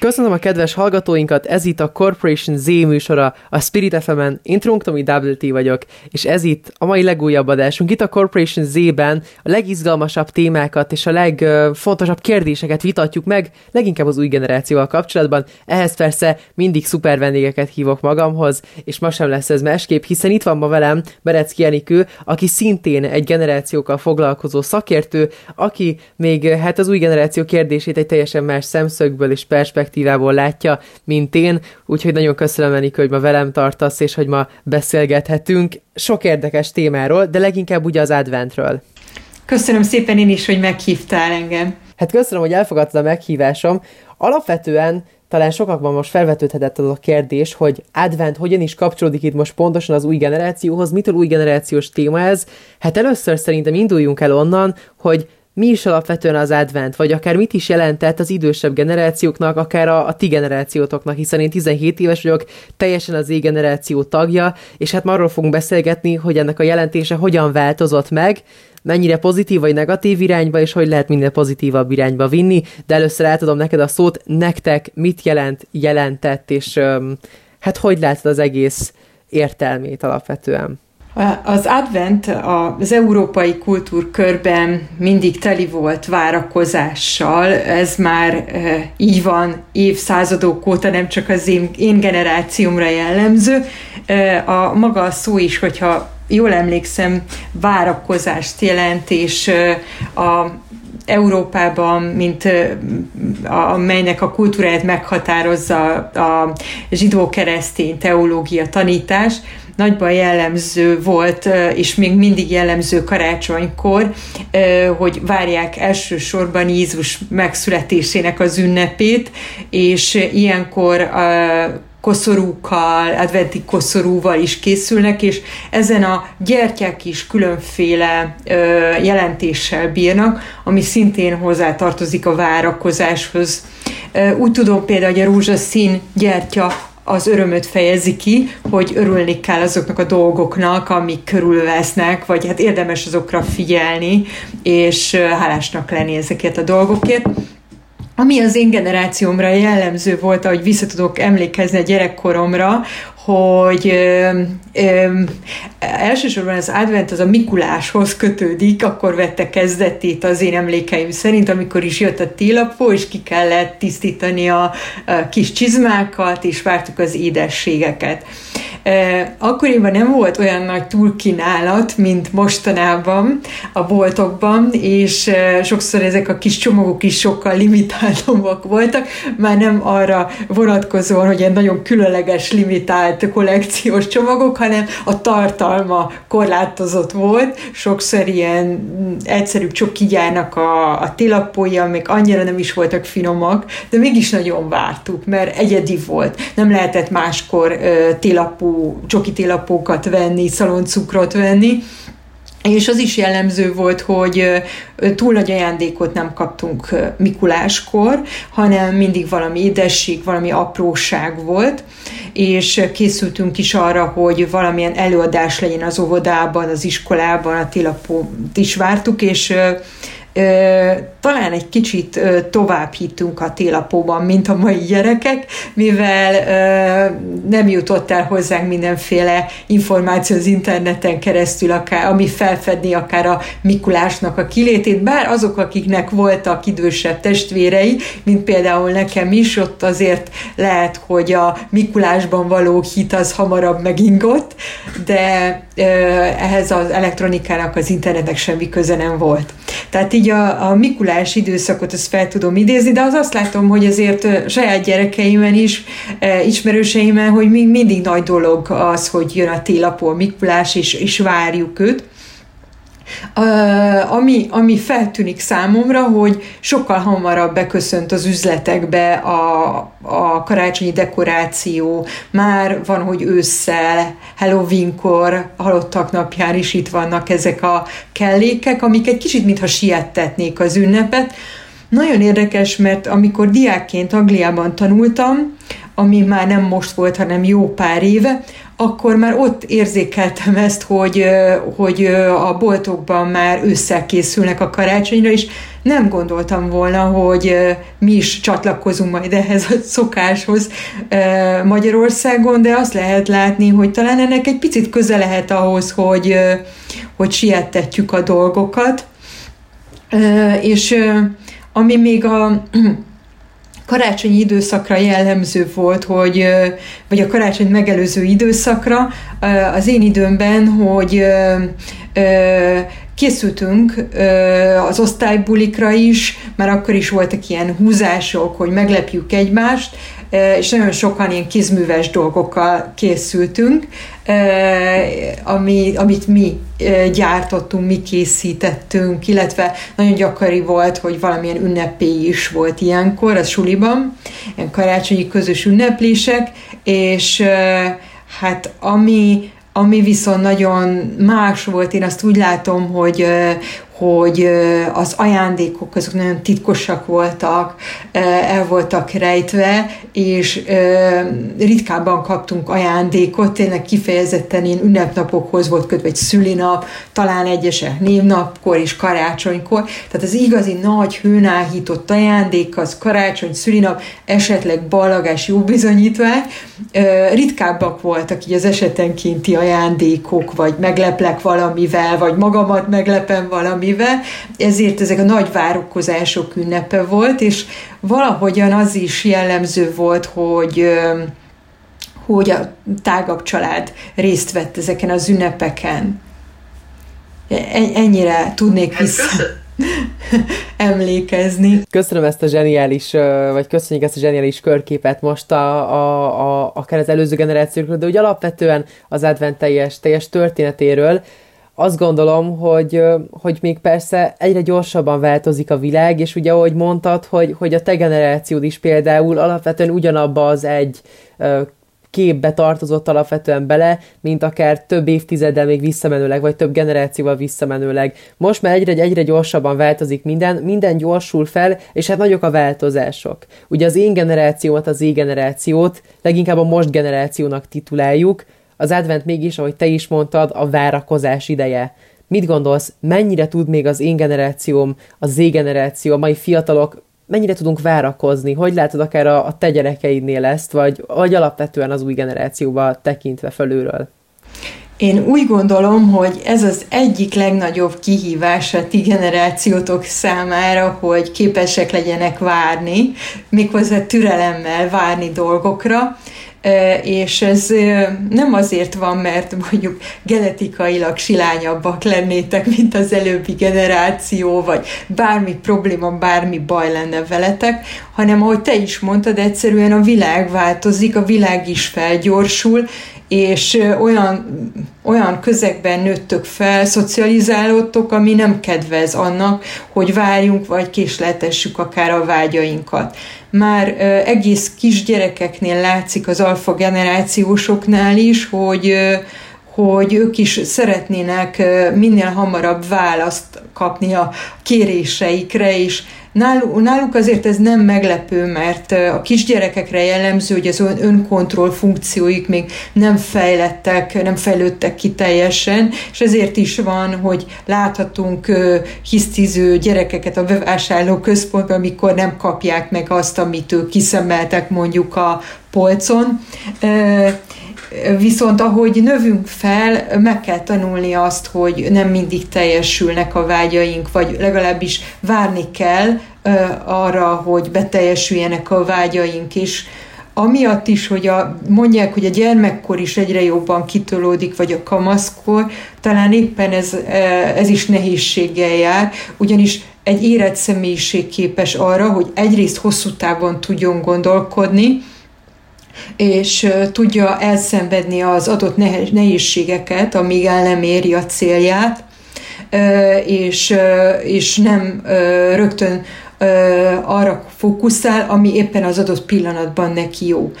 Köszönöm a kedves hallgatóinkat, ez itt a Corporation Z műsora, a Spirit FM-en, én Trunktomi WT vagyok, és ez itt a mai legújabb adásunk. Itt a Corporation Z-ben a legizgalmasabb témákat és a legfontosabb kérdéseket vitatjuk meg, leginkább az új generációval kapcsolatban. Ehhez persze mindig szuper vendégeket hívok magamhoz, és ma sem lesz ez másképp, hiszen itt van ma velem Berecki Enikő, aki szintén egy generációkkal foglalkozó szakértő, aki még hát az új generáció kérdését egy teljesen más szemszögből és perspektívából perspektívából látja, mint én, úgyhogy nagyon köszönöm, Enikő, hogy ma velem tartasz, és hogy ma beszélgethetünk sok érdekes témáról, de leginkább ugye az adventről. Köszönöm szépen én is, hogy meghívtál engem. Hát köszönöm, hogy elfogadtad a meghívásom. Alapvetően talán sokakban most felvetődhetett az a kérdés, hogy advent hogyan is kapcsolódik itt most pontosan az új generációhoz, mitől új generációs téma ez? Hát először szerintem induljunk el onnan, hogy mi is alapvetően az advent, vagy akár mit is jelentett az idősebb generációknak, akár a, a ti generációtoknak, hiszen én 17 éves vagyok, teljesen az Z-generáció tagja, és hát arról fogunk beszélgetni, hogy ennek a jelentése hogyan változott meg, mennyire pozitív vagy negatív irányba, és hogy lehet minél pozitívabb irányba vinni, de először átadom neked a szót, nektek mit jelent, jelentett, és um, hát hogy látod az egész értelmét alapvetően? Az advent az európai kultúrkörben mindig teli volt várakozással, ez már így van évszázadok óta, nem csak az én, én generációmra jellemző. A maga a szó is, hogyha jól emlékszem, várakozást jelent, és a Európában, mint amelynek a kultúráját meghatározza a zsidó-keresztény teológia tanítás, nagyban jellemző volt, és még mindig jellemző karácsonykor, hogy várják elsősorban Jézus megszületésének az ünnepét, és ilyenkor koszorúkkal, adventi koszorúval is készülnek, és ezen a gyertyák is különféle ö, jelentéssel bírnak, ami szintén hozzátartozik a várakozáshoz. Ö, úgy tudom például, hogy a rózsaszín gyertya az örömöt fejezi ki, hogy örülni kell azoknak a dolgoknak, amik körülvesznek, vagy hát érdemes azokra figyelni, és hálásnak lenni ezeket a dolgokért. Ami az én generációmra jellemző volt, ahogy vissza tudok emlékezni a gyerekkoromra, hogy ö, ö, elsősorban az advent az a Mikuláshoz kötődik, akkor vette kezdetét az én emlékeim szerint, amikor is jött a télapó, és ki kellett tisztítani a, a kis csizmákat, és vártuk az édességeket. Akkoriban nem volt olyan nagy túlkínálat, mint mostanában a boltokban, és sokszor ezek a kis csomagok is sokkal limitáltabbak voltak, már nem arra vonatkozóan, hogy egy nagyon különleges, limitált kollekciós csomagok, hanem a tartalma korlátozott volt, sokszor ilyen egyszerű csokigyárnak a, a tilapója, még annyira nem is voltak finomak, de mégis nagyon vártuk, mert egyedi volt. Nem lehetett máskor uh, tilapó csokitélapókat venni, szaloncukrot venni, és az is jellemző volt, hogy túl nagy ajándékot nem kaptunk Mikuláskor, hanem mindig valami édesség, valami apróság volt, és készültünk is arra, hogy valamilyen előadás legyen az óvodában, az iskolában, a tilapót is vártuk, és talán egy kicsit tovább hittünk a télapóban, mint a mai gyerekek, mivel nem jutott el hozzánk mindenféle információ az interneten keresztül, akár, ami felfedni akár a Mikulásnak a kilétét, bár azok, akiknek voltak idősebb testvérei, mint például nekem is, ott azért lehet, hogy a Mikulásban való hit az hamarabb megingott, de ehhez az elektronikának, az internetnek semmi köze nem volt. Tehát így a, a Mikulás időszakot ezt fel tudom idézni, de az azt látom, hogy azért saját gyerekeimen is, ismerőseimen, hogy mindig nagy dolog az, hogy jön a télapó, a Mikulás, és, és várjuk őt. Ami, ami feltűnik számomra, hogy sokkal hamarabb beköszönt az üzletekbe a, a karácsonyi dekoráció, már van, hogy ősszel, Halloweenkor, halottak napján is itt vannak ezek a kellékek, amik egy kicsit mintha siettetnék az ünnepet. Nagyon érdekes, mert amikor diákként Angliában tanultam, ami már nem most volt, hanem jó pár éve, akkor már ott érzékeltem ezt, hogy, hogy a boltokban már ősszel készülnek a karácsonyra, és nem gondoltam volna, hogy mi is csatlakozunk majd ehhez a szokáshoz Magyarországon, de azt lehet látni, hogy talán ennek egy picit köze lehet ahhoz, hogy, hogy siettetjük a dolgokat. És ami még a karácsonyi időszakra jellemző volt, hogy, vagy a karácsony megelőző időszakra, az én időmben, hogy készültünk az osztálybulikra is, mert akkor is voltak ilyen húzások, hogy meglepjük egymást, és nagyon sokan ilyen kézműves dolgokkal készültünk, ami, amit mi gyártottunk, mi készítettünk, illetve nagyon gyakori volt, hogy valamilyen ünnepé is volt ilyenkor a suliban, ilyen karácsonyi közös ünneplések, és hát ami, ami viszont nagyon más volt, én azt úgy látom, hogy, hogy az ajándékok azok nagyon titkosak voltak, el voltak rejtve, és ritkábban kaptunk ajándékot, tényleg kifejezetten én ünnepnapokhoz volt kötve egy szülinap, talán egyesek névnapkor és karácsonykor, tehát az igazi nagy hőnáhított ajándék az karácsony, szülinap, esetleg ballagás, jó bizonyítvány, ritkábbak voltak így az esetenkénti ajándékok, vagy megleplek valamivel, vagy magamat meglepem valami valamivel, ezért ezek a nagy várokozások ünnepe volt, és valahogyan az is jellemző volt, hogy hogy a tágabb család részt vett ezeken az ünnepeken. Ennyire tudnék hát vissza emlékezni. Köszönöm ezt a zseniális, vagy köszönjük ezt a zseniális körképet most a, a, a, akár az előző generációkról, de úgy alapvetően az advent teljes, teljes történetéről azt gondolom, hogy, hogy még persze egyre gyorsabban változik a világ, és ugye ahogy mondtad, hogy, hogy a te generációd is például alapvetően ugyanabba az egy képbe tartozott alapvetően bele, mint akár több évtizeddel még visszamenőleg, vagy több generációval visszamenőleg. Most már egyre, egyre gyorsabban változik minden, minden gyorsul fel, és hát nagyok a változások. Ugye az én generációmat, az én generációt leginkább a most generációnak tituláljuk, az advent mégis, ahogy te is mondtad, a várakozás ideje. Mit gondolsz, mennyire tud még az én generációm, a Z generáció, a mai fiatalok, mennyire tudunk várakozni? Hogy látod akár a, a te gyerekeidnél ezt, vagy, vagy alapvetően az új generációba tekintve felülről? Én úgy gondolom, hogy ez az egyik legnagyobb kihívás a ti generációtok számára, hogy képesek legyenek várni, méghozzá türelemmel várni dolgokra, és ez nem azért van, mert mondjuk genetikailag silányabbak lennétek, mint az előbbi generáció, vagy bármi probléma, bármi baj lenne veletek, hanem ahogy te is mondtad, egyszerűen a világ változik, a világ is felgyorsul, és olyan, olyan közegben nőttök fel, szocializálódtok, ami nem kedvez annak, hogy várjunk, vagy késletessük akár a vágyainkat. Már egész kisgyerekeknél látszik az alfa generációsoknál is, hogy hogy ők is szeretnének minél hamarabb választ kapni a kéréseikre, és Náluk, azért ez nem meglepő, mert a kisgyerekekre jellemző, hogy az önkontroll funkcióik még nem fejlettek, nem fejlődtek ki teljesen, és ezért is van, hogy láthatunk hisztiző gyerekeket a bevásárló központban, amikor nem kapják meg azt, amit ők kiszemeltek mondjuk a polcon. Viszont ahogy növünk fel, meg kell tanulni azt, hogy nem mindig teljesülnek a vágyaink, vagy legalábbis várni kell arra, hogy beteljesüljenek a vágyaink is. Amiatt is, hogy a, mondják, hogy a gyermekkor is egyre jobban kitolódik, vagy a kamaszkor, talán éppen ez, ez is nehézséggel jár, ugyanis egy érett személyiség képes arra, hogy egyrészt hosszú távon tudjon gondolkodni, és tudja elszenvedni az adott nehézségeket, amíg el nem éri a célját, és, és nem rögtön arra fókuszál, ami éppen az adott pillanatban neki jó.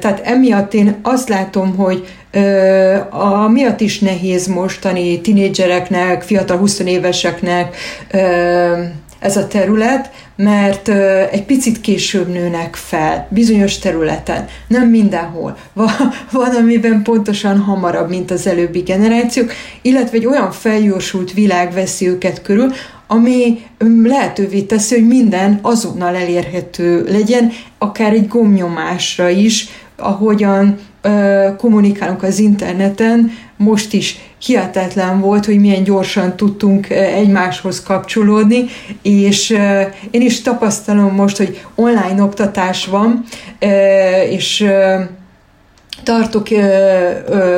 Tehát emiatt én azt látom, hogy miatt is nehéz mostani tinédzsereknek, fiatal 20 éveseknek ez a terület, mert egy picit később nőnek fel, bizonyos területen, nem mindenhol. Van, amiben pontosan hamarabb, mint az előbbi generációk, illetve egy olyan felgyorsult világ veszi őket körül, ami lehetővé teszi, hogy minden azonnal elérhető legyen, akár egy gomnyomásra is, ahogyan ö, kommunikálunk az interneten, most is hihetetlen volt, hogy milyen gyorsan tudtunk egymáshoz kapcsolódni, és én is tapasztalom most, hogy online oktatás van, és tartok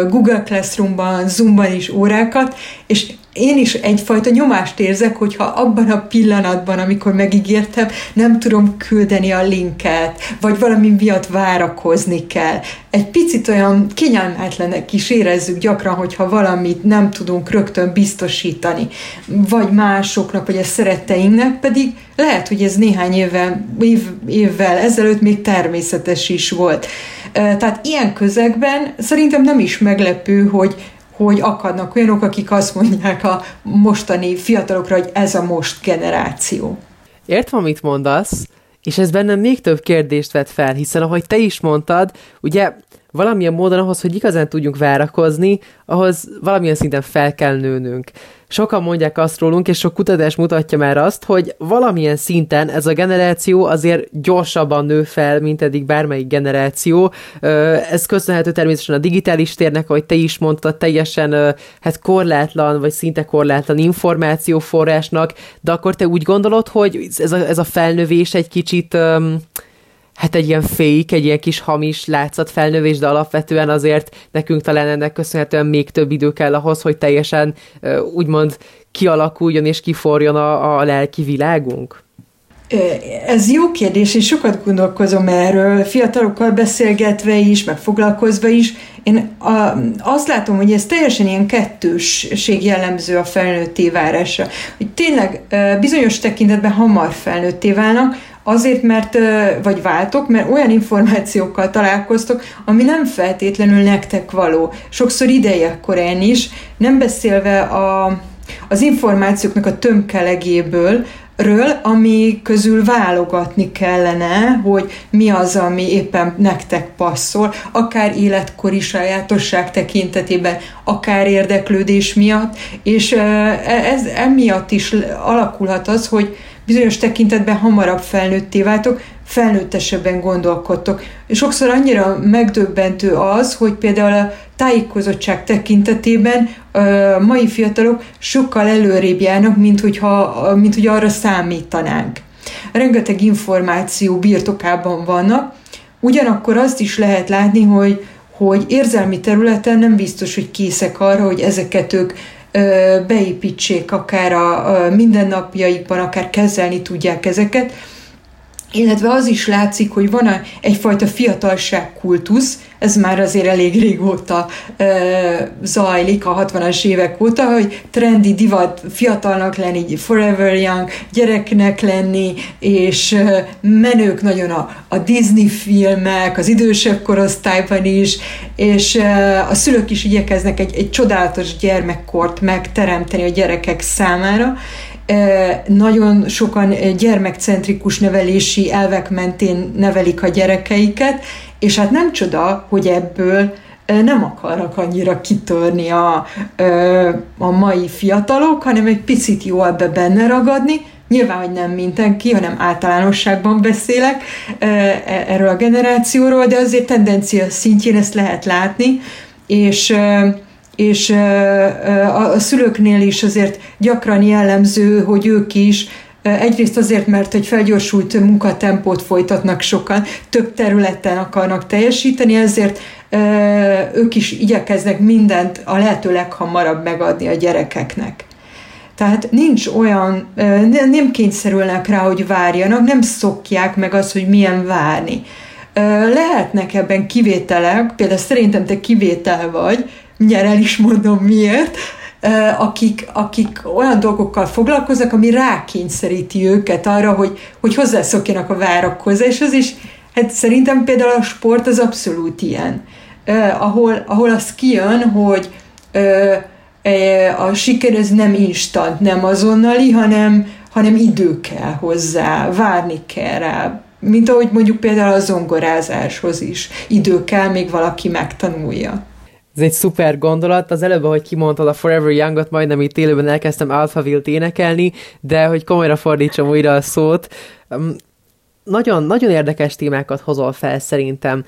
Google Classroomban, Zoomban is órákat, és én is egyfajta nyomást érzek, hogyha abban a pillanatban, amikor megígértem, nem tudom küldeni a linket, vagy valami miatt várakozni kell. Egy picit olyan kényelmetlenek is érezzük gyakran, hogyha valamit nem tudunk rögtön biztosítani, vagy másoknak, vagy a szeretteinknek, pedig lehet, hogy ez néhány évvel, év, évvel ezelőtt még természetes is volt. Tehát ilyen közegben szerintem nem is meglepő, hogy hogy akadnak olyanok, akik azt mondják a mostani fiatalokra, hogy ez a most generáció. Értem, amit mondasz, és ez bennem még több kérdést vet fel, hiszen ahogy te is mondtad, ugye valamilyen módon ahhoz, hogy igazán tudjunk várakozni, ahhoz valamilyen szinten fel kell nőnünk. Sokan mondják azt rólunk, és sok kutatás mutatja már azt, hogy valamilyen szinten ez a generáció azért gyorsabban nő fel, mint eddig bármelyik generáció. Ez köszönhető természetesen a digitális térnek, ahogy te is mondtad, teljesen hát korlátlan, vagy szinte korlátlan információforrásnak, de akkor te úgy gondolod, hogy ez a, ez a felnövés egy kicsit hát egy ilyen fék, egy ilyen kis hamis látszat felnövés, de alapvetően azért nekünk talán ennek köszönhetően még több idő kell ahhoz, hogy teljesen úgymond kialakuljon és kiforjon a, a lelki világunk? Ez jó kérdés, és sokat gondolkozom erről, fiatalokkal beszélgetve is, meg foglalkozva is. Én a, azt látom, hogy ez teljesen ilyen kettősség jellemző a felnőtté várása. Hogy tényleg bizonyos tekintetben hamar felnőtté válnak, Azért, mert, vagy váltok, mert olyan információkkal találkoztok, ami nem feltétlenül nektek való. Sokszor idejekkorán is, nem beszélve a, az információknak a tömkelegéből, ről, ami közül válogatni kellene, hogy mi az, ami éppen nektek passzol, akár életkori sajátosság tekintetében, akár érdeklődés miatt, és ez emiatt is alakulhat az, hogy bizonyos tekintetben hamarabb felnőtté váltok, felnőttesebben gondolkodtok. És sokszor annyira megdöbbentő az, hogy például a tájékozottság tekintetében a mai fiatalok sokkal előrébb járnak, mint, hogyha, mint hogy arra számítanánk. Rengeteg információ birtokában vannak, ugyanakkor azt is lehet látni, hogy, hogy érzelmi területen nem biztos, hogy készek arra, hogy ezeket ők beépítsék akár a, mindennapjaikban, akár kezelni tudják ezeket, illetve az is látszik, hogy van egyfajta fiatalságkultusz, ez már azért elég régóta e, zajlik, a 60-as évek óta, hogy trendi divat fiatalnak lenni, forever young, gyereknek lenni, és e, menők nagyon a, a Disney filmek, az idősebb korosztályban is, és e, a szülők is igyekeznek egy, egy csodálatos gyermekkort megteremteni a gyerekek számára, nagyon sokan gyermekcentrikus nevelési elvek mentén nevelik a gyerekeiket, és hát nem csoda, hogy ebből nem akarnak annyira kitörni a, a mai fiatalok, hanem egy picit jó ebbe benne ragadni, Nyilván, hogy nem mindenki, hanem általánosságban beszélek e, erről a generációról, de azért tendencia szintjén ezt lehet látni, és és a szülőknél is azért gyakran jellemző, hogy ők is Egyrészt azért, mert egy felgyorsult munkatempót folytatnak sokan, több területen akarnak teljesíteni, ezért ők is igyekeznek mindent a lehető leghamarabb megadni a gyerekeknek. Tehát nincs olyan, nem kényszerülnek rá, hogy várjanak, nem szokják meg azt, hogy milyen várni. Lehetnek ebben kivételek, például szerintem te kivétel vagy, mindjárt el is mondom miért, akik, akik olyan dolgokkal foglalkoznak, ami rákényszeríti őket arra, hogy, hogy hozzászokjanak a várakozáshoz, és hát szerintem például a sport az abszolút ilyen, ahol, ahol az kijön, hogy a siker ez nem instant, nem azonnali, hanem, hanem idő kell hozzá, várni kell rá, mint ahogy mondjuk például a zongorázáshoz is. Idő kell, még valaki megtanulja. Ez egy szuper gondolat. Az előbb, hogy kimondtad a Forever Young-ot, majdnem itt élőben elkezdtem Alphaville-t énekelni, de hogy komolyra fordítsam újra a szót, nagyon, nagyon érdekes témákat hozol fel szerintem.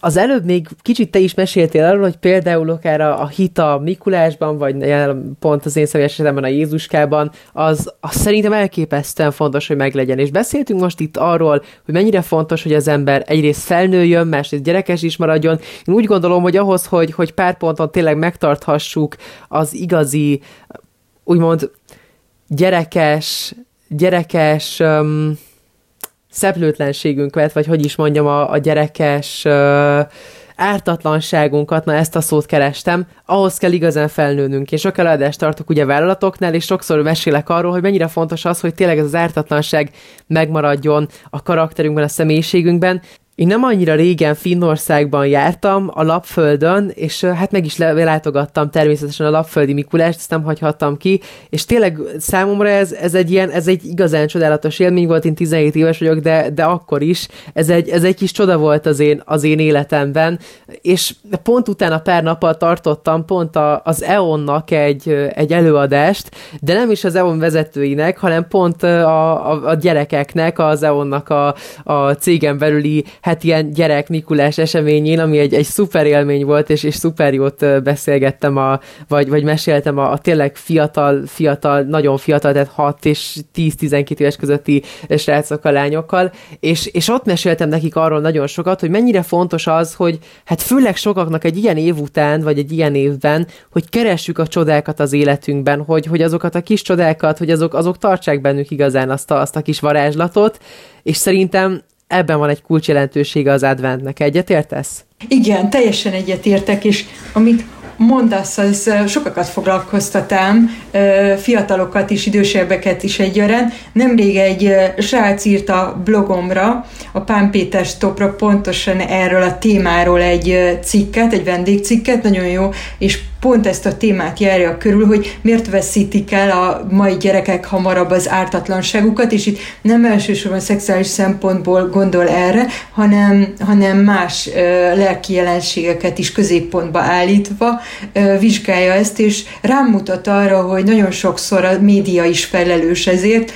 Az előbb még kicsit te is meséltél arról, hogy például akár a, a hita Mikulásban, vagy pont az én személyes esetemben a Jézuskában, az, az szerintem elképesztően fontos, hogy meglegyen. És beszéltünk most itt arról, hogy mennyire fontos, hogy az ember egyrészt felnőjön, másrészt gyerekes is maradjon. Én úgy gondolom, hogy ahhoz, hogy, hogy pár ponton tényleg megtarthassuk az igazi, úgymond gyerekes, gyerekes um, szeplőtlenségünket, vagy hogy is mondjam, a, a gyerekes uh, ártatlanságunkat, na ezt a szót kerestem, ahhoz kell igazán felnőnünk. Én sok eladást tartok ugye vállalatoknál, és sokszor mesélek arról, hogy mennyire fontos az, hogy tényleg ez az ártatlanság megmaradjon a karakterünkben, a személyiségünkben, én nem annyira régen Finnországban jártam a Lapföldön, és hát meg is látogattam természetesen a Lapföldi Mikulást, ezt nem hagyhattam ki, és tényleg számomra ez, ez egy ilyen, ez egy igazán csodálatos élmény volt, én 17 éves vagyok, de, de akkor is, ez egy, ez egy kis csoda volt az én, az én életemben, és pont utána pár nappal tartottam pont a, az EON-nak egy, egy előadást, de nem is az EON vezetőinek, hanem pont a, a, a gyerekeknek, az EON-nak a, a cégen belüli hát ilyen gyerek Mikulás eseményén, ami egy, egy szuper élmény volt, és, és szuper jót beszélgettem, a, vagy, vagy meséltem a, a tényleg fiatal, fiatal, nagyon fiatal, tehát 6 és 10-12 éves közötti srácokkal, lányokkal, és, és ott meséltem nekik arról nagyon sokat, hogy mennyire fontos az, hogy hát főleg sokaknak egy ilyen év után, vagy egy ilyen évben, hogy keressük a csodákat az életünkben, hogy, hogy azokat a kis csodákat, hogy azok, azok tartsák bennük igazán azt a, azt a kis varázslatot, és szerintem ebben van egy kulcsjelentősége az adventnek. Egyetértesz? Igen, teljesen egyetértek, és amit mondasz, az sokakat foglalkoztatám, fiatalokat is, idősebbeket is egyaránt. Nemrég egy srác írt a blogomra, a Pán Péter Stopra pontosan erről a témáról egy cikket, egy vendégcikket, nagyon jó, és pont ezt a témát járja körül, hogy miért veszítik el a mai gyerekek hamarabb az ártatlanságukat, és itt nem elsősorban szexuális szempontból gondol erre, hanem, hanem más ö, lelki jelenségeket is középpontba állítva ö, vizsgálja ezt, és rámutat arra, hogy nagyon sokszor a média is felelős ezért,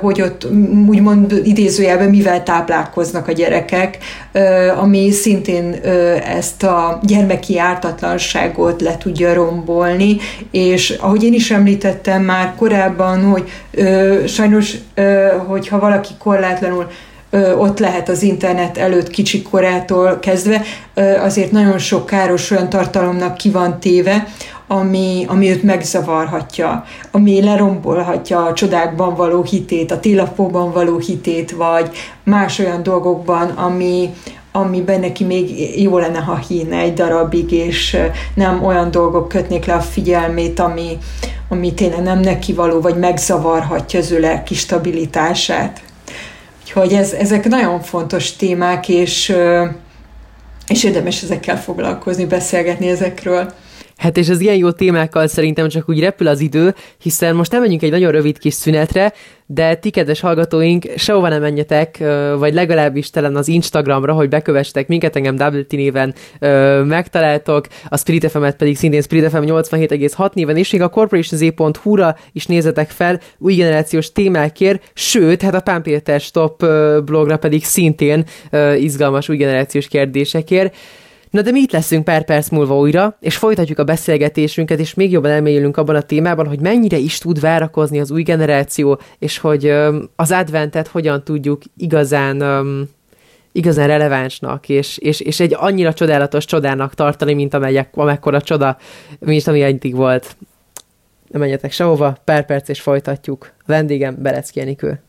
hogy ott úgymond idézőjelben mivel táplálkoznak a gyerekek, ami szintén ezt a gyermeki ártatlanságot le tudja rombolni, és ahogy én is említettem már korábban, hogy sajnos, hogyha valaki korlátlanul ott lehet az internet előtt kicsi korától kezdve, azért nagyon sok káros olyan tartalomnak ki van téve, ami, ami őt megzavarhatja, ami lerombolhatja a csodákban való hitét, a télapóban való hitét, vagy más olyan dolgokban, ami, amiben neki még jó lenne, ha híne egy darabig, és nem olyan dolgok kötnék le a figyelmét, ami, ami tényleg nem neki való, vagy megzavarhatja az ő lelki stabilitását. Úgyhogy ez, ezek nagyon fontos témák, és, és érdemes ezekkel foglalkozni, beszélgetni ezekről. Hát és az ilyen jó témákkal szerintem csak úgy repül az idő, hiszen most elmegyünk egy nagyon rövid kis szünetre, de ti, kedves hallgatóink, sehova nem menjetek, vagy legalábbis talán az Instagramra, hogy bekövessetek minket, engem Double T néven ö, megtaláltok, a Spirit fm pedig szintén Spirit FM 87,6 néven, és még a corporationz.hu-ra is nézzetek fel új generációs témákért, sőt, hát a Pán Péter Stop blogra pedig szintén izgalmas új generációs kérdésekért. Na de mi itt leszünk pár perc múlva újra, és folytatjuk a beszélgetésünket, és még jobban elmélyülünk abban a témában, hogy mennyire is tud várakozni az új generáció, és hogy az adventet hogyan tudjuk igazán igazán relevánsnak, és, és, és egy annyira csodálatos csodának tartani, mint amelyek, amekkora csoda, mint ami eddig volt. Nem menjetek sehova, pár perc és folytatjuk. Vendégem Berecki Enikő.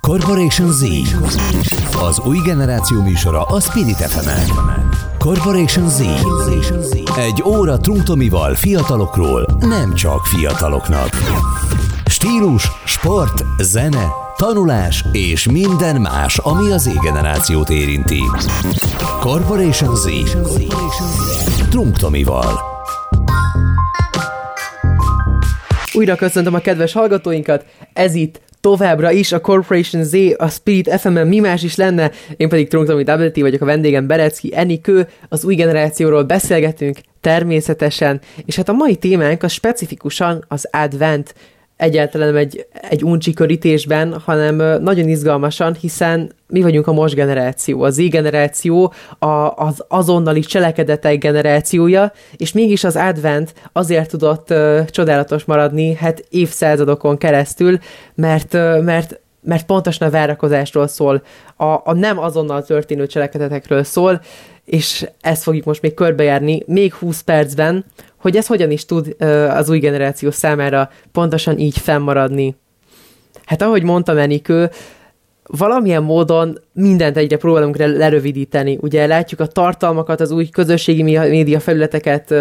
Corporation Z Az új generáció műsora a Spirit fm Corporation Z. Egy óra Trunktomival fiatalokról, nem csak fiataloknak. Stílus, sport, zene, tanulás és minden más, ami az Z-generációt érinti. Corporation Z. Trunktomival. Újra köszöntöm a kedves hallgatóinkat, ez itt továbbra is a Corporation Z, a Spirit FM-en mi más is lenne, én pedig Trunktomi WT vagyok a vendégem Berecki Enikő, az új generációról beszélgetünk természetesen, és hát a mai témánk az specifikusan az Advent, egyáltalán egy, egy uncsi körítésben, hanem nagyon izgalmasan, hiszen mi vagyunk a most generáció, az Z-generáció, a, az azonnali cselekedetek generációja, és mégis az Advent azért tudott uh, csodálatos maradni, hát évszázadokon keresztül, mert, uh, mert mert pontosan a várakozásról szól, a, a nem azonnal történő cselekedetekről szól, és ezt fogjuk most még körbejárni még 20 percben, hogy ez hogyan is tud az új generáció számára pontosan így fennmaradni. Hát ahogy mondta Enikő, valamilyen módon mindent egyre próbálunk lerövidíteni. Ugye látjuk a tartalmakat, az új közösségi média felületeket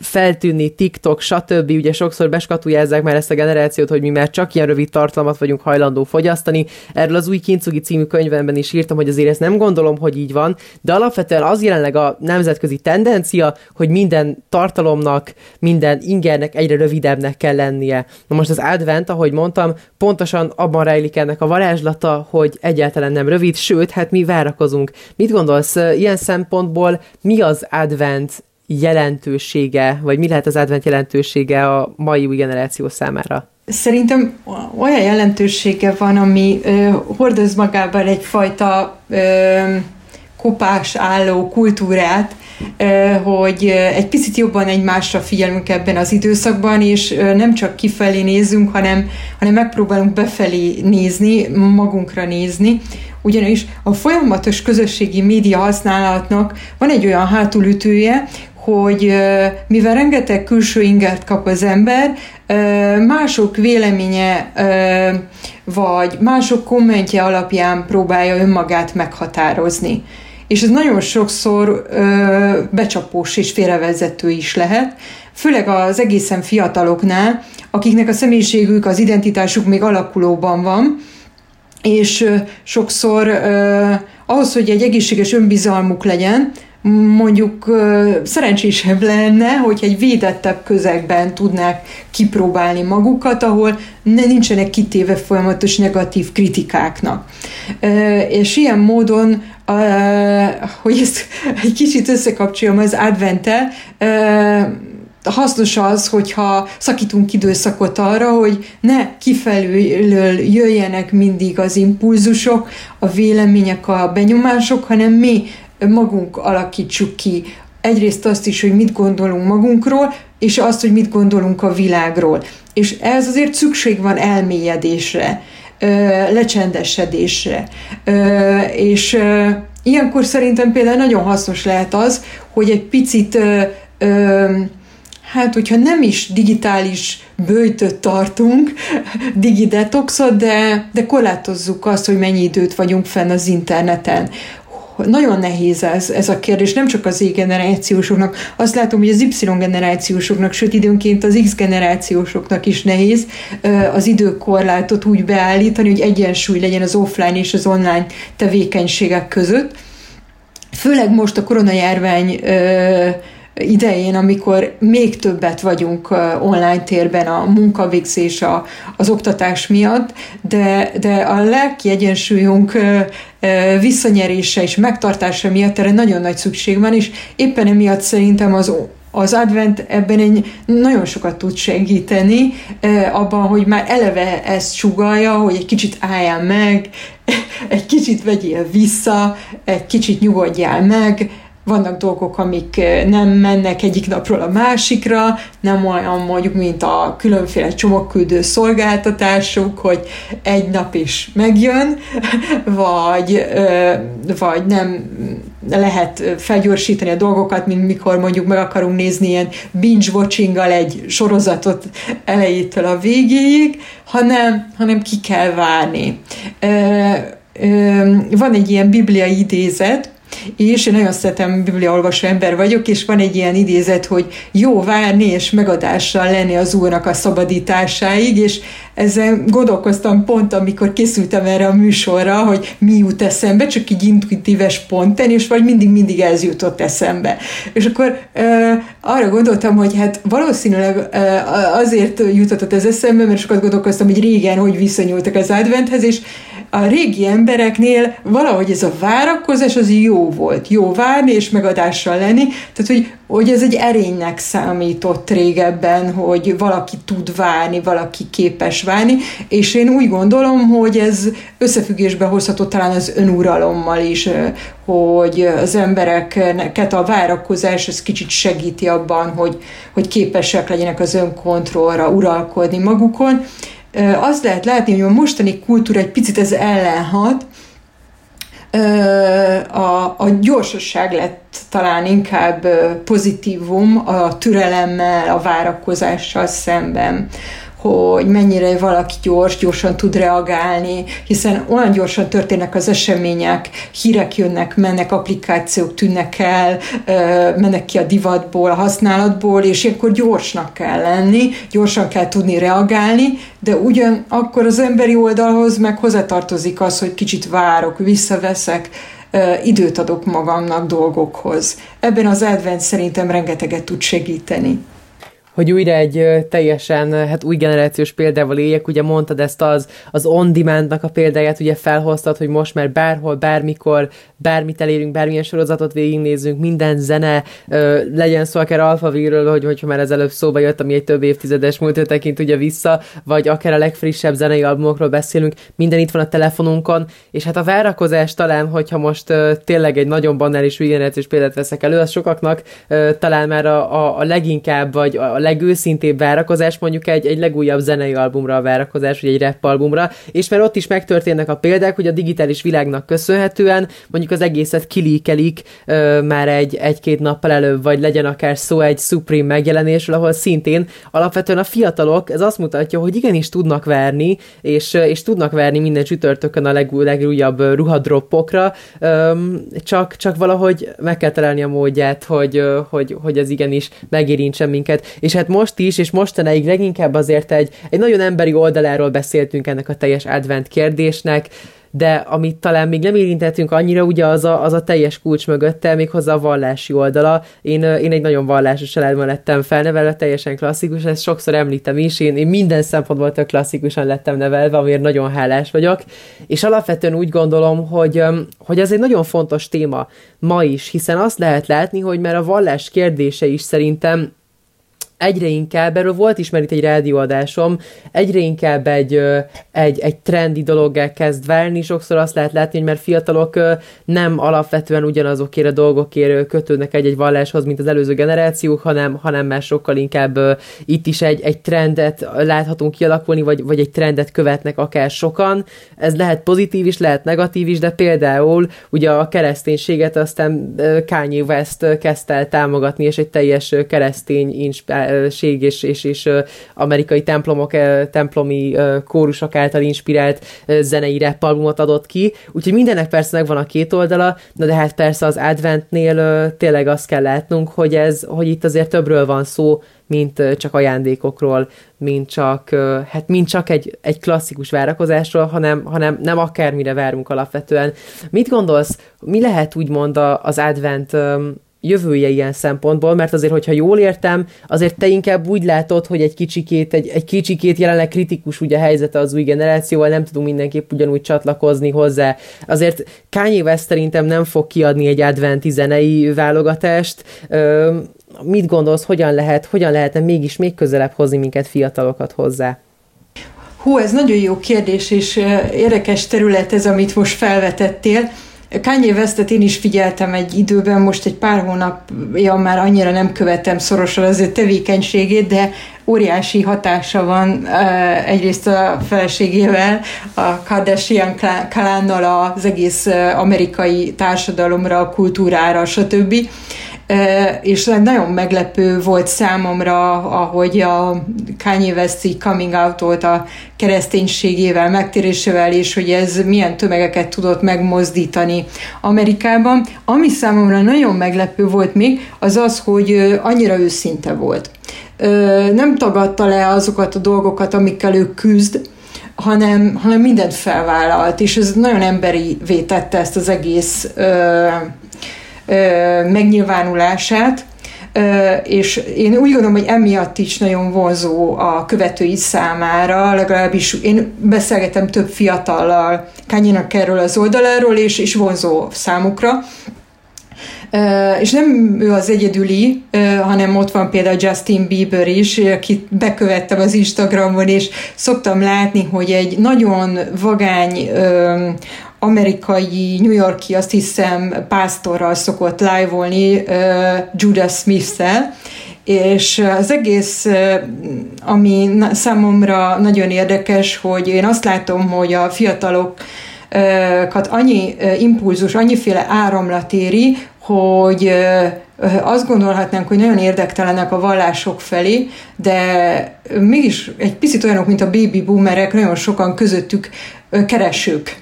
feltűnni, TikTok, stb. Ugye sokszor beskatujázzák már ezt a generációt, hogy mi már csak ilyen rövid tartalmat vagyunk hajlandó fogyasztani. Erről az új Kincugi című könyvemben is írtam, hogy azért ezt nem gondolom, hogy így van, de alapvetően az jelenleg a nemzetközi tendencia, hogy minden tartalomnak, minden ingernek egyre rövidebbnek kell lennie. Na most az advent, ahogy mondtam, pontosan abban rejlik ennek a varázslata, hogy egyáltalán nem rövid, sőt, hát mi várakozunk. Mit gondolsz, ilyen szempontból mi az advent jelentősége, vagy mi lehet az advent jelentősége a mai új generáció számára? Szerintem olyan jelentősége van, ami ö, hordoz magában egyfajta ö, kopás álló kultúrát, hogy egy picit jobban egymásra figyelünk ebben az időszakban, és nem csak kifelé nézünk, hanem, hanem megpróbálunk befelé nézni, magunkra nézni, ugyanis a folyamatos közösségi média használatnak van egy olyan hátulütője, hogy mivel rengeteg külső ingert kap az ember, mások véleménye vagy mások kommentje alapján próbálja önmagát meghatározni és ez nagyon sokszor ö, becsapós és félrevezető is lehet, főleg az egészen fiataloknál, akiknek a személyiségük, az identitásuk még alakulóban van, és ö, sokszor ö, ahhoz, hogy egy egészséges önbizalmuk legyen, mondjuk szerencsésebb lenne, hogy egy védettebb közegben tudnák kipróbálni magukat, ahol ne nincsenek kitéve folyamatos negatív kritikáknak. És ilyen módon, hogy ezt egy kicsit összekapcsoljam az advente, hasznos az, hogyha szakítunk időszakot arra, hogy ne kifelől jöjjenek mindig az impulzusok, a vélemények, a benyomások, hanem mi magunk alakítsuk ki egyrészt azt is, hogy mit gondolunk magunkról, és azt, hogy mit gondolunk a világról. És ez azért szükség van elmélyedésre, lecsendesedésre. És ilyenkor szerintem például nagyon hasznos lehet az, hogy egy picit hát hogyha nem is digitális bőjtöt tartunk, digidetoxot, de, de korlátozzuk azt, hogy mennyi időt vagyunk fenn az interneten nagyon nehéz ez, ez a kérdés, nem csak az Z-generációsoknak, azt látom, hogy az Y-generációsoknak, sőt időnként az X-generációsoknak is nehéz az időkorlátot úgy beállítani, hogy egyensúly legyen az offline és az online tevékenységek között. Főleg most a koronajárvány idején, amikor még többet vagyunk online térben a munkavégzés, a, az oktatás miatt, de, de a lelki egyensúlyunk visszanyerése és megtartása miatt erre nagyon nagy szükség van, és éppen emiatt szerintem az az advent ebben egy nagyon sokat tud segíteni, abban, hogy már eleve ezt sugalja, hogy egy kicsit álljál meg, egy kicsit vegyél vissza, egy kicsit nyugodjál meg, vannak dolgok, amik nem mennek egyik napról a másikra, nem olyan mondjuk, mint a különféle csomagküldő szolgáltatások, hogy egy nap is megjön, vagy, vagy nem lehet felgyorsítani a dolgokat, mint mikor mondjuk meg akarunk nézni ilyen binge-watchinggal egy sorozatot elejétől a végéig, hanem, hanem ki kell várni. Van egy ilyen bibliai idézet, és én nagyon szeretem bibliaolvasó ember vagyok, és van egy ilyen idézet, hogy jó várni és megadással lenni az Úrnak a szabadításáig, és ezen gondolkoztam pont, amikor készültem erre a műsorra, hogy mi jut eszembe, csak így intuitíves ponten, és vagy mindig-mindig ez jutott eszembe. És akkor uh, arra gondoltam, hogy hát valószínűleg uh, azért jutott ez eszembe, mert sokat gondolkoztam, hogy régen hogy viszonyultak az adventhez, és a régi embereknél valahogy ez a várakozás az jó volt. Jó várni és megadással lenni. Tehát, hogy, hogy ez egy erénynek számított régebben, hogy valaki tud várni, valaki képes várni, és én úgy gondolom, hogy ez összefüggésbe hozható talán az önuralommal is, hogy az embereket a várakozás ez kicsit segíti abban, hogy, hogy képesek legyenek az önkontrollra uralkodni magukon, azt lehet látni, hogy a mostani kultúra egy picit ez ellenhat, a, a gyorsosság lett talán inkább pozitívum a türelemmel, a várakozással szemben hogy mennyire valaki gyors, gyorsan tud reagálni, hiszen olyan gyorsan történnek az események, hírek jönnek, mennek, applikációk tűnnek el, mennek ki a divatból, a használatból, és ilyenkor gyorsnak kell lenni, gyorsan kell tudni reagálni, de ugyanakkor az emberi oldalhoz meg hozzátartozik az, hogy kicsit várok, visszaveszek, időt adok magamnak dolgokhoz. Ebben az advent szerintem rengeteget tud segíteni hogy újra egy teljesen hát új generációs példával éljek, ugye mondtad ezt az, az on-demand-nak a példáját, ugye felhoztad, hogy most már bárhol, bármikor, bármit elérünk, bármilyen sorozatot végignézzünk, minden zene, ö, legyen szó akár Alphaville-ről, hogy, hogyha már ez előbb szóba jött, ami egy több évtizedes múltra tekint ugye vissza, vagy akár a legfrissebb zenei albumokról beszélünk, minden itt van a telefonunkon, és hát a várakozás talán, hogyha most ö, tényleg egy nagyon banális új generációs példát veszek elő, az sokaknak ö, talán már a, a, a leginkább, vagy a legőszintébb várakozás mondjuk egy, egy legújabb zenei albumra a várakozás, vagy egy rap albumra, és mert ott is megtörténnek a példák, hogy a digitális világnak köszönhetően mondjuk az egészet kilíkelik ö, már egy, egy-két nappal előbb, vagy legyen akár szó egy Supreme megjelenésről, ahol szintén alapvetően a fiatalok, ez azt mutatja, hogy igenis tudnak verni, és, és tudnak verni minden csütörtökön a leg, legújabb ruhadroppokra, ö, csak, csak valahogy meg kell találni a módját, hogy, hogy, hogy ez igenis megérintsen minket. És hát most is, és mostanáig leginkább azért egy, egy nagyon emberi oldaláról beszéltünk ennek a teljes advent kérdésnek, de amit talán még nem érintettünk annyira, ugye az a, az a teljes kulcs mögötte, méghozzá a vallási oldala. Én, én egy nagyon vallásos családban lettem felnevelve, teljesen klasszikus, ezt sokszor említem is, én, én minden szempontból tök klasszikusan lettem nevelve, amiért nagyon hálás vagyok, és alapvetően úgy gondolom, hogy, hogy ez egy nagyon fontos téma ma is, hiszen azt lehet látni, hogy már a vallás kérdése is szerintem egyre inkább, erről volt is már itt egy rádióadásom, egyre inkább egy, egy, egy trendi dologgá kezd válni, sokszor azt lehet látni, hogy mert fiatalok nem alapvetően ugyanazokért a dolgokért kötődnek egy-egy valláshoz, mint az előző generációk, hanem, hanem már sokkal inkább itt is egy, egy trendet láthatunk kialakulni, vagy, vagy egy trendet követnek akár sokan. Ez lehet pozitív is, lehet negatív is, de például ugye a kereszténységet aztán Kanye West kezdte el támogatni, és egy teljes keresztény inspirál ség és, és, és amerikai templomok, templomi kórusok által inspirált zenei rap albumot adott ki, úgyhogy mindennek persze megvan a két oldala, na de hát persze az Adventnél tényleg azt kell látnunk, hogy ez, hogy itt azért többről van szó, mint csak ajándékokról, mint csak, hát mint csak egy, egy klasszikus várakozásról, hanem, hanem nem akármire várunk alapvetően. Mit gondolsz, mi lehet úgymond az advent jövője ilyen szempontból, mert azért, hogyha jól értem, azért te inkább úgy látod, hogy egy kicsikét, egy, egy kicsikét jelenleg kritikus ugye a helyzete az új generációval, nem tudunk mindenképp ugyanúgy csatlakozni hozzá. Azért Kanye West szerintem nem fog kiadni egy adventi zenei válogatást. Ö, mit gondolsz, hogyan lehet, hogyan lehetne mégis még közelebb hozni minket fiatalokat hozzá? Hú, ez nagyon jó kérdés, és érdekes terület ez, amit most felvetettél. Kanye Westet én is figyeltem egy időben, most egy pár hónapja már annyira nem követem szorosan az ő tevékenységét, de óriási hatása van uh, egyrészt a feleségével, a Kardashian klánnal az egész amerikai társadalomra, kultúrára, stb. És nagyon meglepő volt számomra, ahogy a Kanye West coming out a kereszténységével, megtérésével, és hogy ez milyen tömegeket tudott megmozdítani Amerikában. Ami számomra nagyon meglepő volt még, az az, hogy annyira őszinte volt. Nem tagadta le azokat a dolgokat, amikkel ő küzd, hanem, hanem mindent felvállalt, és ez nagyon emberi vétette ezt az egész megnyilvánulását, és én úgy gondolom, hogy emiatt is nagyon vonzó a követői számára, legalábbis én beszélgetem több fiatallal Kanyinak erről az oldaláról, és, és vonzó számukra, és nem ő az egyedüli, hanem ott van például Justin Bieber is, akit bekövettem az Instagramon, és szoktam látni, hogy egy nagyon vagány amerikai, New Yorki, azt hiszem, pásztorral szokott live-olni Judas Smith-szel, és az egész, ami számomra nagyon érdekes, hogy én azt látom, hogy a fiatalok annyi impulzus, annyiféle áramlat éri, hogy azt gondolhatnánk, hogy nagyon érdektelenek a vallások felé, de mégis egy picit olyanok, mint a baby boomerek, nagyon sokan közöttük keresők.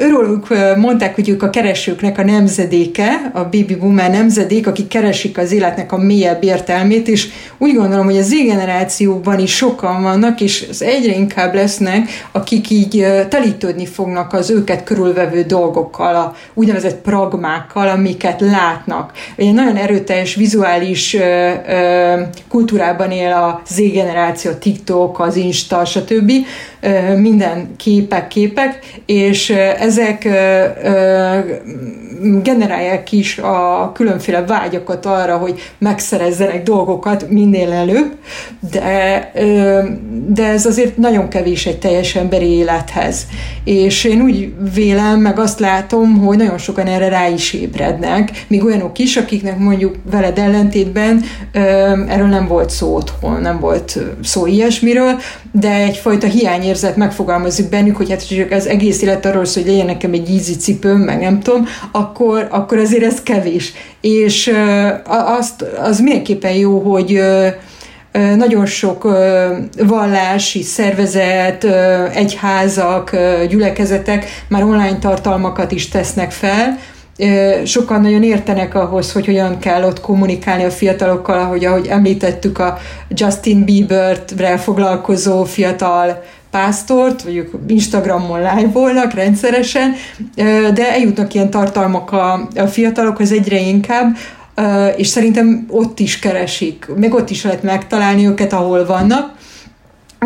Őróluk mondták, hogy ők a keresőknek a nemzedéke, a baby boomer nemzedék, akik keresik az életnek a mélyebb értelmét, és úgy gondolom, hogy a Z generációban is sokan vannak, és az egyre inkább lesznek, akik így telítődni fognak az őket körülvevő dolgokkal, a úgynevezett pragmákkal, amiket látnak. Egy nagyon erőteljes vizuális kultúrában él a Z generáció, TikTok, az Insta, stb. Minden képek, képek, és ezek generálják is a különféle vágyakat arra, hogy megszerezzenek dolgokat minél előbb, de, de ez azért nagyon kevés egy teljes emberi élethez. És én úgy vélem, meg azt látom, hogy nagyon sokan erre rá is ébrednek, még olyanok is, akiknek mondjuk veled ellentétben erről nem volt szó otthon, nem volt szó ilyesmiről, de egyfajta hiányérzet megfogalmazik bennük, hogy hát hogy az egész élet arról szól, hogy legyen nekem egy ízi cipőm, meg nem tudom, akkor, akkor azért ez kevés. És azt, az mindenképpen jó, hogy nagyon sok vallási szervezet, egyházak, gyülekezetek már online tartalmakat is tesznek fel, sokan nagyon értenek ahhoz, hogy hogyan kell ott kommunikálni a fiatalokkal, ahogy, ahogy említettük a Justin Bieber-re foglalkozó fiatal pásztort, vagy ők Instagramon live-olnak rendszeresen, de eljutnak ilyen tartalmak a, a fiatalokhoz egyre inkább, és szerintem ott is keresik, meg ott is lehet megtalálni őket, ahol vannak,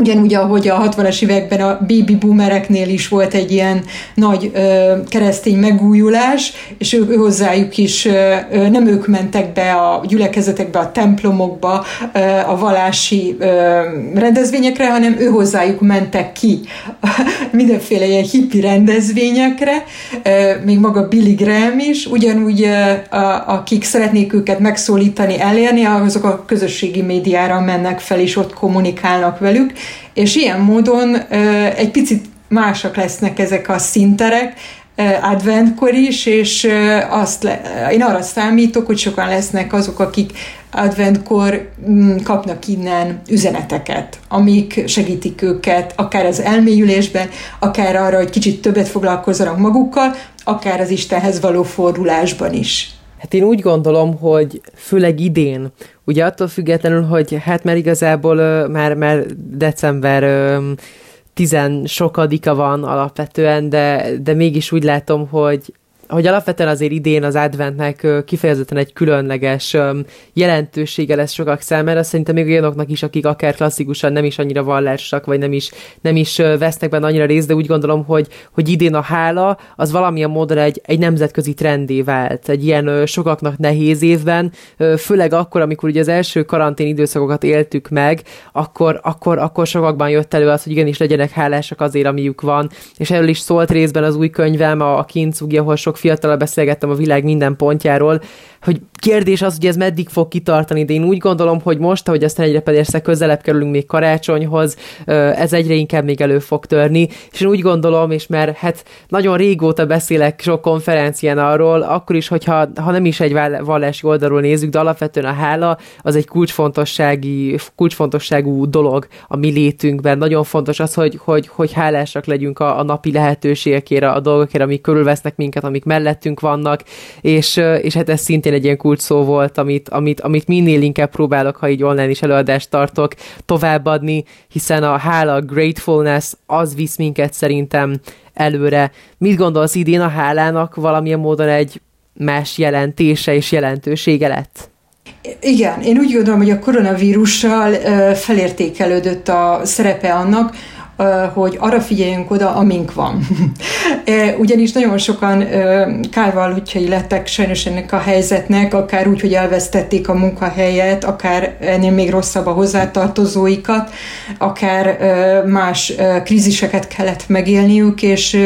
Ugyanúgy, ahogy a 60-as években a baby boomereknél is volt egy ilyen nagy ö, keresztény megújulás, és ő, ő hozzájuk is ö, nem ők mentek be a gyülekezetekbe, a templomokba, ö, a valási ö, rendezvényekre, hanem ő hozzájuk mentek ki. Mindenféle ilyen hippi rendezvényekre, ö, még maga Billy Graham is, ugyanúgy ö, a, akik szeretnék őket megszólítani, elérni, azok a közösségi médiára mennek fel, és ott kommunikálnak velük, és ilyen módon egy picit másak lesznek ezek a szinterek, adventkor is, és azt le, én arra számítok, hogy sokan lesznek azok, akik adventkor mm, kapnak innen üzeneteket, amik segítik őket, akár az elmélyülésben, akár arra, hogy kicsit többet foglalkozzanak magukkal, akár az Istenhez való fordulásban is. Hát én úgy gondolom, hogy főleg idén, ugye attól függetlenül, hogy hát már igazából már, már december tizen sokadika van alapvetően, de, de mégis úgy látom, hogy hogy alapvetően azért idén az adventnek kifejezetten egy különleges jelentősége lesz sokak számára, szerintem még olyanoknak is, akik akár klasszikusan nem is annyira vallásosak, vagy nem is, nem is vesznek benne annyira részt, de úgy gondolom, hogy, hogy idén a hála az valamilyen módon egy, egy nemzetközi trendé vált, egy ilyen sokaknak nehéz évben, főleg akkor, amikor ugye az első karantén időszakokat éltük meg, akkor, akkor, akkor sokakban jött elő az, hogy igenis legyenek hálásak azért, amiük van, és erről is szólt részben az új könyvem, a, a Kincugja, ahol sok fiatal beszélgettem a világ minden pontjáról. hogy kérdés az, hogy ez meddig fog kitartani, de én úgy gondolom, hogy most, ahogy aztán egyre persze közelebb kerülünk még karácsonyhoz, ez egyre inkább még elő fog törni, és én úgy gondolom, és mert hát nagyon régóta beszélek sok konferencián arról, akkor is, hogyha ha nem is egy vallási oldalról nézzük, de alapvetően a hála az egy kulcsfontossági, kulcsfontosságú dolog a mi létünkben. Nagyon fontos az, hogy, hogy, hogy hálásak legyünk a, a napi lehetőségekért, a dolgokért, amik körülvesznek minket, amik mellettünk vannak, és, és hát ez szintén egy ilyen kulcs szó volt, amit, amit, amit minél inkább próbálok, ha így online is előadást tartok, továbbadni, hiszen a hála, a gratefulness, az visz minket szerintem előre. Mit gondolsz idén a hálának valamilyen módon egy más jelentése és jelentősége lett? Igen, én úgy gondolom, hogy a koronavírussal felértékelődött a szerepe annak, hogy arra figyeljünk oda, amink van. Ugyanis nagyon sokan kárvalótjai lettek sajnos ennek a helyzetnek, akár úgy, hogy elvesztették a munkahelyet, akár ennél még rosszabb a hozzátartozóikat, akár más kríziseket kellett megélniük, és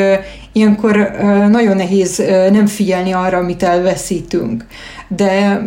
ilyenkor nagyon nehéz nem figyelni arra, amit elveszítünk. De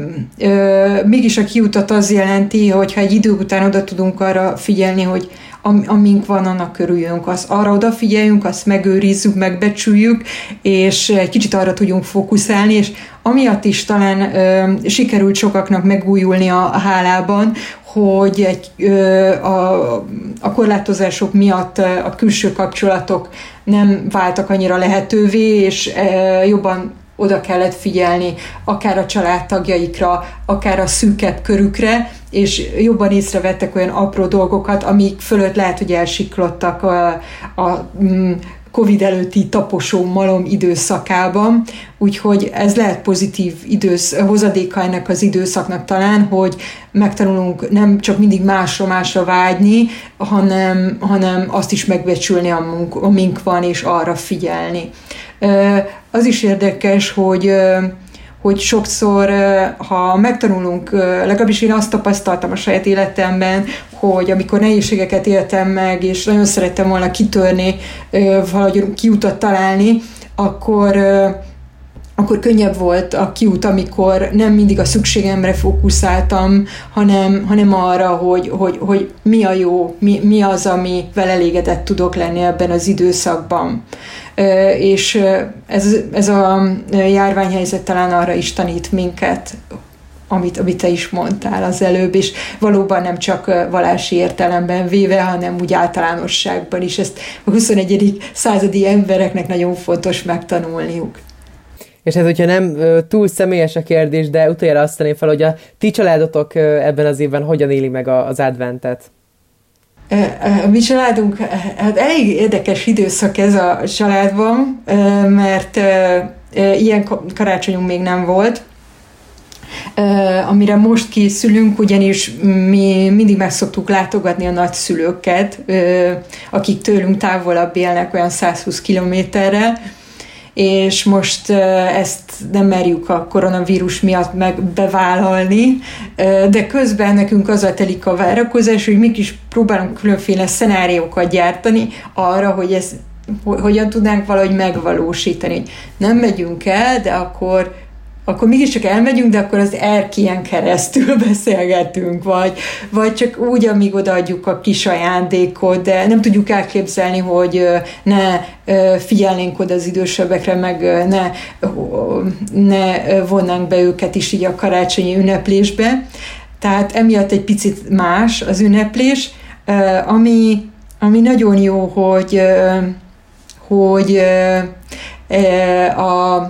mégis a kiutat az jelenti, hogy ha egy idő után oda tudunk arra figyelni, hogy am, amink van, annak körüljünk, az arra odafigyeljünk, azt megőrizzük, megbecsüljük, és egy kicsit arra tudjunk fókuszálni, és amiatt is talán ö, sikerült sokaknak megújulni a, a hálában, hogy egy, ö, a, a korlátozások miatt a külső kapcsolatok nem váltak annyira lehetővé, és ö, jobban oda kellett figyelni, akár a családtagjaikra, akár a szűkebb körükre, és jobban észrevettek olyan apró dolgokat, amik fölött lehet, hogy elsiklottak a, a mm, Covid előtti taposó malom időszakában, úgyhogy ez lehet pozitív idősz, hozadéka ennek az időszaknak talán, hogy megtanulunk nem csak mindig másra-másra vágyni, hanem, hanem azt is megbecsülni, amink van, és arra figyelni. Az is érdekes, hogy hogy sokszor, ha megtanulunk, legalábbis én azt tapasztaltam a saját életemben, hogy amikor nehézségeket éltem meg, és nagyon szerettem volna kitörni, valahogy kiutat találni, akkor akkor könnyebb volt a kiút, amikor nem mindig a szükségemre fókuszáltam, hanem, hanem arra, hogy, hogy, hogy mi a jó, mi, mi az, amivel elégedett tudok lenni ebben az időszakban. És ez, ez a járványhelyzet talán arra is tanít minket, amit, amit te is mondtál az előbb, és valóban nem csak valási értelemben véve, hanem úgy általánosságban is. Ezt a 21. századi embereknek nagyon fontos megtanulniuk. És ez, hogyha nem túl személyes a kérdés, de utoljára azt tenném fel, hogy a ti családotok ebben az évben hogyan éli meg az adventet? A mi családunk, hát elég érdekes időszak ez a családban, mert ilyen karácsonyunk még nem volt, amire most készülünk, ugyanis mi mindig meg szoktuk látogatni a nagyszülőket, akik tőlünk távolabb élnek olyan 120 kilométerre, és most ezt nem merjük a koronavírus miatt meg bevállalni, de közben nekünk az a telik a várakozás, hogy mi is próbálunk különféle szenáriókat gyártani arra, hogy ez hogyan tudnánk valahogy megvalósítani. Nem megyünk el, de akkor akkor mégiscsak elmegyünk, de akkor az erkien keresztül beszélgetünk, vagy, vagy csak úgy, amíg odaadjuk a kis ajándékot, de nem tudjuk elképzelni, hogy ne figyelnénk oda az idősebbekre, meg ne, ne vonnánk be őket is így a karácsonyi ünneplésbe. Tehát emiatt egy picit más az ünneplés, ami, ami nagyon jó, hogy, hogy a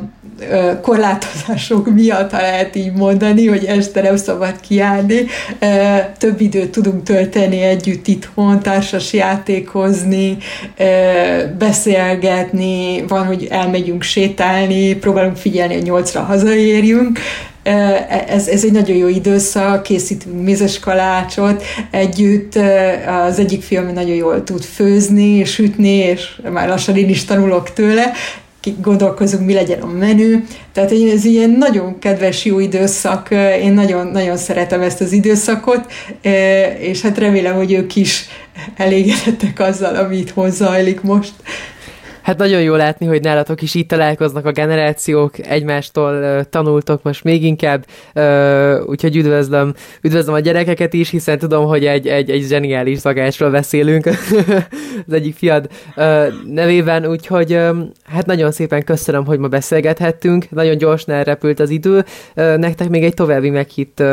korlátozások miatt, ha lehet így mondani, hogy este nem szabad kiállni, több időt tudunk tölteni együtt itthon, társas játékozni, beszélgetni, van, hogy elmegyünk sétálni, próbálunk figyelni, hogy nyolcra hazaérjünk, ez, ez egy nagyon jó időszak, készítünk mézes kalácsot együtt, az egyik fiam nagyon jól tud főzni, sütni, és már lassan én is tanulok tőle, gondolkozunk, mi legyen a menü. Tehát ez ilyen nagyon kedves, jó időszak, én nagyon, nagyon szeretem ezt az időszakot, és hát remélem, hogy ők is elégedettek azzal, ami itt hozzájlik most. Hát nagyon jó látni, hogy nálatok is itt találkoznak a generációk, egymástól tanultok most még inkább, úgyhogy üdvözlöm, üdvözlöm a gyerekeket is, hiszen tudom, hogy egy, egy, egy zseniális zagásról beszélünk. Az egyik fiad nevében, úgyhogy hát nagyon szépen köszönöm, hogy ma beszélgethettünk, nagyon gyorsan elrepült az idő, nektek még egy további meghitt uh,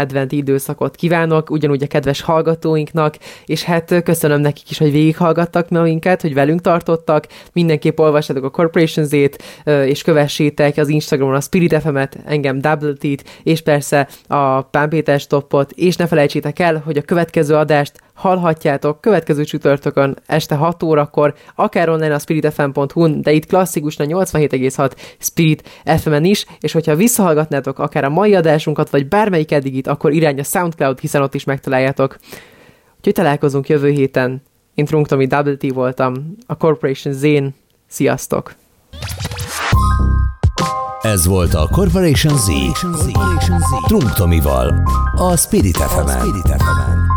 advent időszakot kívánok, ugyanúgy a kedves hallgatóinknak, és hát köszönöm nekik is, hogy végighallgattak minket, hogy velünk tartottak, mindenképp olvassátok a Corporation Z-t, és kövessétek az Instagramon a Spirit FM-et, engem Double T-t, és persze a Pán Stoppot, és ne felejtsétek el, hogy a következő adást hallhatjátok következő csütörtökön este 6 órakor, akár online a spiritfm.hu, de itt klasszikusan 87,6 Spirit FM-en is, és hogyha visszahallgatnátok akár a mai adásunkat, vagy bármelyik eddigit, akkor irány a Soundcloud, hiszen ott is megtaláljátok. Úgyhogy találkozunk jövő héten. Én Trunk Tomi Double T voltam, a Corporation Zén. Sziasztok! Ez volt a Corporation Z. Corporation Z. Trunk Tomival, a Spirit fm